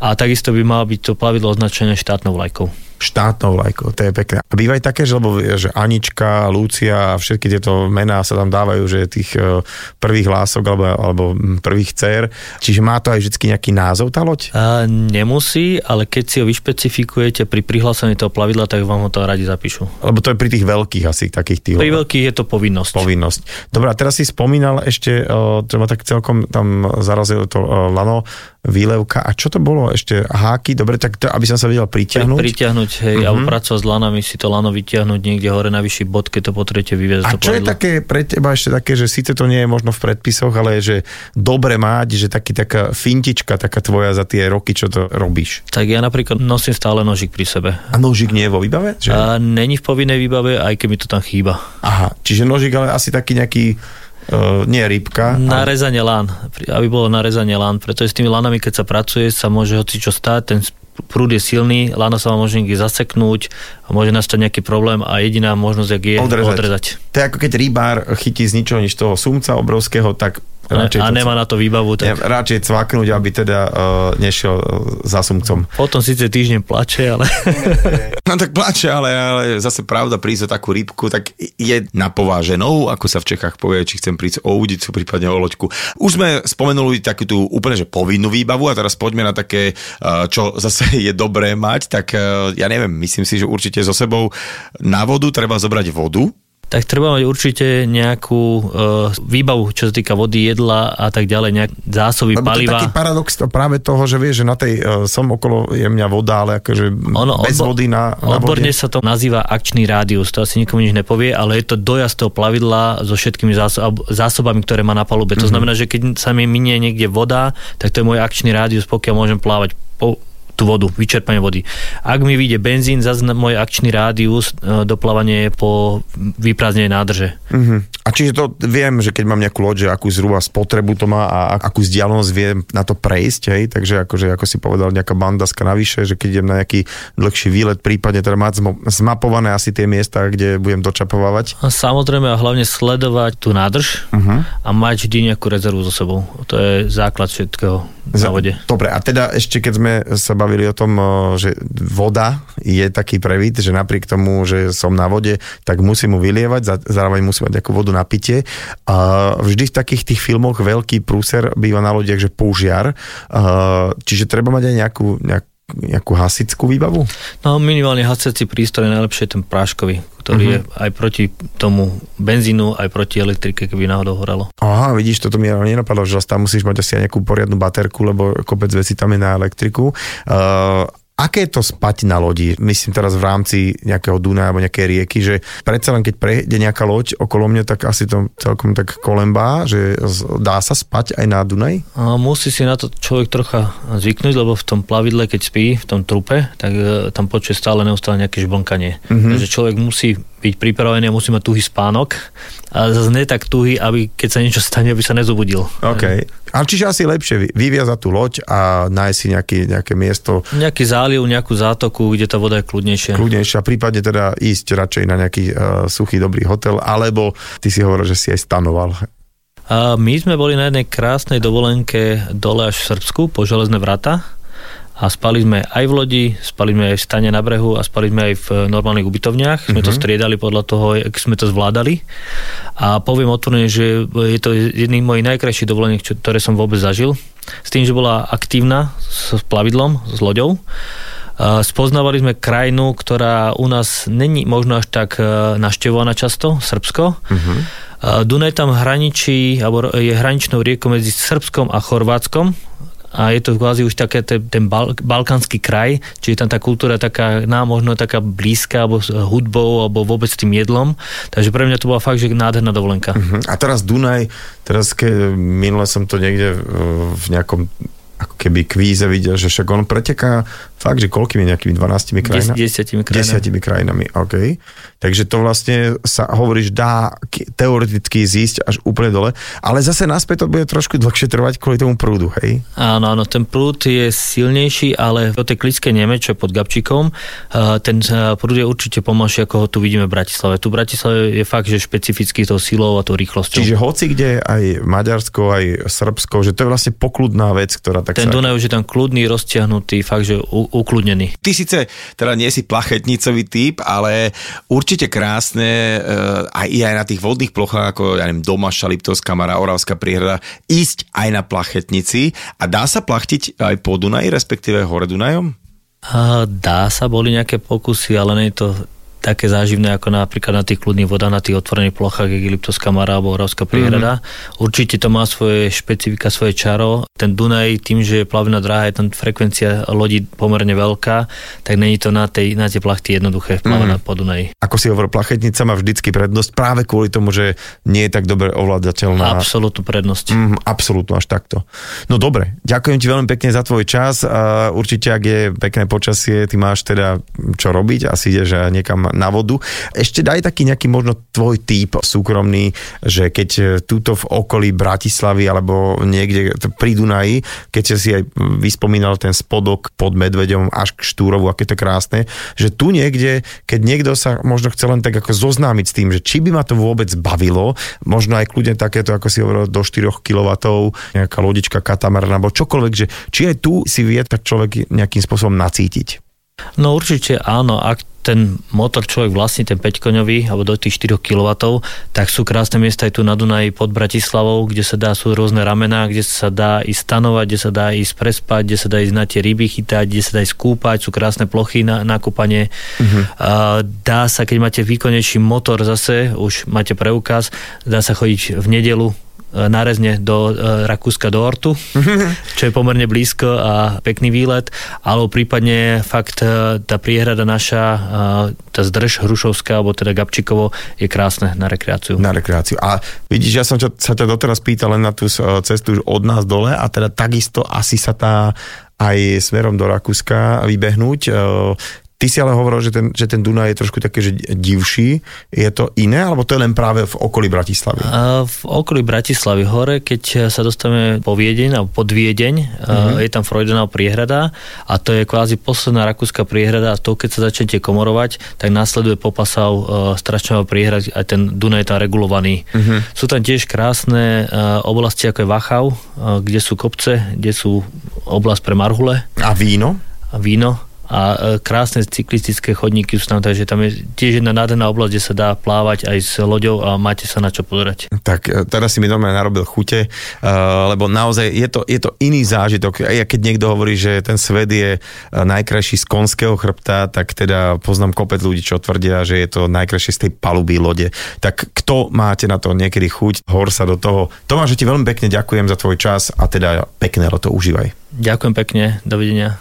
A takisto by malo byť to plavidlo označené štátnou vlajkou. Štátnou vlajkou, to je pekné. A býva aj také, že, lebo, že Anička, Lúcia a všetky tieto mená sa tam dávajú, že tých e, prvých lások alebo, alebo prvých dcer. Čiže má to aj vždy nejaký názov tá loď? A nemusí, ale keď si ho vyšpecifikujete pri prihlásení toho plavidla, tak vám ho to radi zapíšu. Lebo to je pri tých veľkých asi, takých tých Pri veľkých je to povinnosť. povinnosť. Dobre, a teraz si spomínal ešte, e, ma tak celkom tam zarazilo to e, lano, výlevka. A čo to bolo ešte? Háky? Dobre, tak to, aby som sa vedel Pri, pritiahnuť. pritiahnuť, hej, Mhm. alebo pracovať s lanami, si to lano vytiahnuť niekde hore na vyšší bod, keď to potrebujete vyviezť A to čo je plavidlo. také pre teba ešte také, že síce to nie je možno v predpisoch, ale že dobre mať, že taký taká fintička taká tvoja za tie roky, čo to robíš. Tak ja napríklad nosím stále nožik pri sebe. A nožik nie je vo výbave? Že? A není v povinnej výbave, aj keď mi to tam chýba. Aha, čiže nožik ale asi taký nejaký, uh, nie rybka. Narezanie lán, aby bolo narezanie lán, pretože s tými lánami, keď sa pracuje, sa môže hoci čo stáť, ten prúd je silný, láno sa vám môže niekde zaseknúť a môže nastať nejaký problém a jediná možnosť, jak je Odrezať. odrezať. To je ako keď rybár chytí z ničoho nič toho sumca obrovského, tak radšej, a nemá na to výbavu, ne, tak radšej cvaknúť, aby teda uh, nešiel uh, za sumcom. potom síce týždeň plače, ale No tak plače, ale, ale zase pravda prísť o takú rybku, tak je napováženou, ako sa v Čechách povie, či chcem prísť o udicu, prípadne o loďku. Už sme spomenuli takú tú úplne že povinnú výbavu a teraz poďme na také, eh, čo zase je dobré mať, tak eh, ja neviem, myslím si, že určite so sebou na vodu treba zobrať vodu, tak treba mať určite nejakú uh, výbavu, čo sa týka vody, jedla a tak ďalej, nejak zásoby Lebo paliva. to je taký paradox to práve toho, že vieš, že na tej, uh, som okolo je mňa voda, ale akože Ono, bez odbo- vody na, na Odborne vode. sa to nazýva akčný rádius, to asi nikomu nič nepovie, ale je to dojazd toho plavidla so všetkými zásob- zásobami, ktoré má na palube. Mhm. To znamená, že keď sa mi minie niekde voda, tak to je môj akčný rádius, pokiaľ môžem plávať po tú vodu, vyčerpanie vody. Ak mi vyjde benzín, zase môj akčný rádius e, doplávanie je po vyprázdnenej nádrže. Uh-huh. A čiže to viem, že keď mám nejakú loď, akú zhruba spotrebu to má a ak- akú vzdialenosť viem na to prejsť, hej, takže akože, ako si povedal, nejaká bandaska navyše, že keď idem na nejaký dlhší výlet, prípadne teda mať zmapované asi tie miesta, kde budem dočapovávať. A samozrejme a hlavne sledovať tú nádrž Uh-huh. a mať vždy nejakú rezervu so sebou. To je základ všetkého na vode. Dobre, a teda ešte keď sme sa bavili o tom, o, že voda je taký previd, že napriek tomu, že som na vode, tak musím mu vylievať, zároveň musím mať nejakú vodu na pitie. A vždy v takých tých filmoch veľký prúser býva na lodiach, že požiar. A, čiže treba mať aj nejakú, nejak, nejakú hasickú výbavu? No minimálne hasiaci prístroj je najlepšie ten práškový, ktorý Mhm. je aj proti tomu benzínu, aj proti elektrike, keby náhodou horelo. Aha, vidíš, toto mi nenapadlo, že tam musíš mať asi aj nejakú poriadnu baterku, lebo kopec vecí tam je na elektriku. Uh, aké je to spať na lodi? Myslím teraz v rámci nejakého Dunaja alebo nejakej rieky, že predsa len keď prejde nejaká loď okolo mňa, tak asi to celkom tak kolembá, že dá sa spať aj na Dunaj? A musí si na to človek trocha zvyknúť, lebo v tom plavidle, keď spí, v tom trupe, tak e, tam počuje stále neustále nejaké žblnkanie. Mhm. Mm-hmm. Takže človek musí byť pripravený a musí mať tuhý spánok, ale zase nie tak tuhý, aby keď sa niečo stane, aby sa nezobudil. OK. Ale čiže asi lepšie vy- vyviazať tú loď a nájsť si nejaký, nejaké miesto Nejaký záliv, nejakú zátoku, kde tá voda je kľudnejšia. kľudnejšie a prípadne teda ísť radšej na nejaký uh, suchý dobrý hotel, alebo ty si hovoril, že si aj stanoval. A my sme boli na jednej krásnej dovolenke dole až v Srbsku, po železné vrata a spali sme aj v lodi, spali sme aj v stane na brehu a spali sme aj v normálnych ubytovniach. Sme to striedali podľa toho, jak sme to zvládali. A poviem otvorene, že je to jedný z mojich najkrajších dovoleniek, ktoré som vôbec zažil. S tým, že bola aktívna s plavidlom, s loďou. Spoznávali sme krajinu, ktorá u nás není možno až tak e, naštevovaná často, Srbsko. Uh-huh. Dunaj tam hraničí, alebo je hraničnou riekou medzi Srbskom a Chorvátskom a je to kvázi už také ten, ten bal, balkánsky kraj, čiže tam tá kultúra taká nám možno taká blízka, alebo hudbou, alebo vôbec tým jedlom. Takže pre mňa to bola fakt, že nádherná dovolenka. Mhm. A teraz Dunaj, teraz ke, minule som to niekde v, nejakom ako keby kvíze videl, že však on preteká fakt, že koľkými nejakými 12 Des, krajinami? desiatimi krajinami. Desiatimi krajinami, OK. Takže to vlastne sa hovoríš, dá teoreticky zísť až úplne dole, ale zase naspäť to bude trošku dlhšie trvať kvôli tomu prúdu, hej? Áno, áno, ten prúd je silnejší, ale do tej klické Neme, čo je pod Gabčíkom, eh, ten prúd je určite pomalší, ako ho tu vidíme v Bratislave. Tu v Bratislave je fakt, že špecifický tou silou a tou rýchlosťou. Čiže hoci kde aj Maďarsko, aj Srbsko, že to je vlastne pokludná vec, ktorá tak ten. Dunaj už je tam kľudný, roztiahnutý, fakt, že ukludnený. Ty síce teda nie si plachetnicový typ, ale určite krásne uh, aj, aj na tých vodných plochách, ako ja neviem, Domaša, Liptovská Mara, Oravská priehrada, ísť aj na plachetnici a dá sa plachtiť aj po Dunaji, respektíve hore Dunajom? A dá sa, boli nejaké pokusy, ale nie je to také záživné ako napríklad na tých kľudných vodách, na tých otvorených plochách, Liptovská Mara alebo Oravská priehrada. Mm-hmm. Určite to má svoje špecifika, svoje čaro. Ten Dunaj, tým, že je plavná dráha, je tam frekvencia lodí pomerne veľká, tak není to na, tej, na tie plachty jednoduché plavať mm-hmm. po Dunaji. Ako si hovoril, plachetnica má vždycky prednosť práve kvôli tomu, že nie je tak dobre ovládateľná. Absolutnú prednosť. Mm, absolútno, až takto. No dobre, ďakujem ti veľmi pekne za tvoj čas. A určite, ak je pekné počasie, ty máš teda čo robiť, asi ideš niekam na vodu. Ešte daj taký nejaký možno tvoj typ súkromný, že keď eh, túto v okolí Bratislavy alebo niekde pri Dunaji, keď si aj vyspomínal ten spodok pod Medveďom až k Štúrovu, aké to krásne, že tu niekde, keď niekto sa možno chce len tak ako zoznámiť s tým, že či by ma to vôbec bavilo, možno aj kľudne takéto, ako si hovoril, do 4 kW, nejaká lodička, katamaran alebo čokoľvek, že či aj tu si vie tak človek nejakým spôsobom nacítiť. No určite áno, ak ten motor človek vlastní, ten 5-koňový, alebo do tých 4 kW, tak sú krásne miesta aj tu na Dunaji pod Bratislavou, kde sa dá, sú rôzne ramená, kde sa dá ísť stanovať, kde sa dá ísť prespať, kde sa dá ísť na tie ryby chytať, kde sa dá ísť skúpať, sú krásne plochy na, na kúpanie. Uh-huh. Dá sa, keď máte výkonnejší motor zase, už máte preukaz, dá sa chodiť v nedelu E, nárezne do e, Rakúska, do Ortu, čo je pomerne blízko a pekný výlet, alebo prípadne fakt e, tá priehrada naša, tá zdrž Hrušovská, alebo teda Gabčikovo, je krásne na rekreáciu. Na rekreáciu. A vidíš, ja som ťa, sa ťa doteraz pýtal len na tú cestu od nás dole a teda takisto asi sa tá aj smerom do Rakúska vybehnúť. Ty si ale hovoril, že ten, že ten Dunaj je trošku také, že divší. Je to iné, alebo to je len práve v okolí Bratislavy? v okolí Bratislavy hore, keď sa dostaneme po Viedeň, alebo pod Viedeň, uh-huh. je tam Freudenau priehrada a to je kvázi posledná rakúska priehrada a to, keď sa začnete komorovať, tak následuje Popasov uh, strašného priehrad a ten Dunaj je tam regulovaný. Uh-huh. Sú tam tiež krásne uh, oblasti ako je Wachau, uh, kde sú kopce, kde sú oblasť pre marhule. A víno? A víno a e, krásne cyklistické chodníky sú tam, takže tam je tiež jedna nádherná oblasť, kde sa dá plávať aj s loďou a máte sa na čo pozerať. Tak e, teraz si mi normálne narobil chute, uh, lebo naozaj je to, je to iný zážitok. Ja keď niekto hovorí, že ten svet je najkrajší z konského chrbta, tak teda poznám kopec ľudí, čo tvrdia, že je to najkrajšie z tej paluby lode. Tak kto máte na to niekedy chuť, hor sa do toho. Tomáš, ti veľmi pekne ďakujem za tvoj čas a teda pekné leto užívaj. Ďakujem pekne, dovidenia.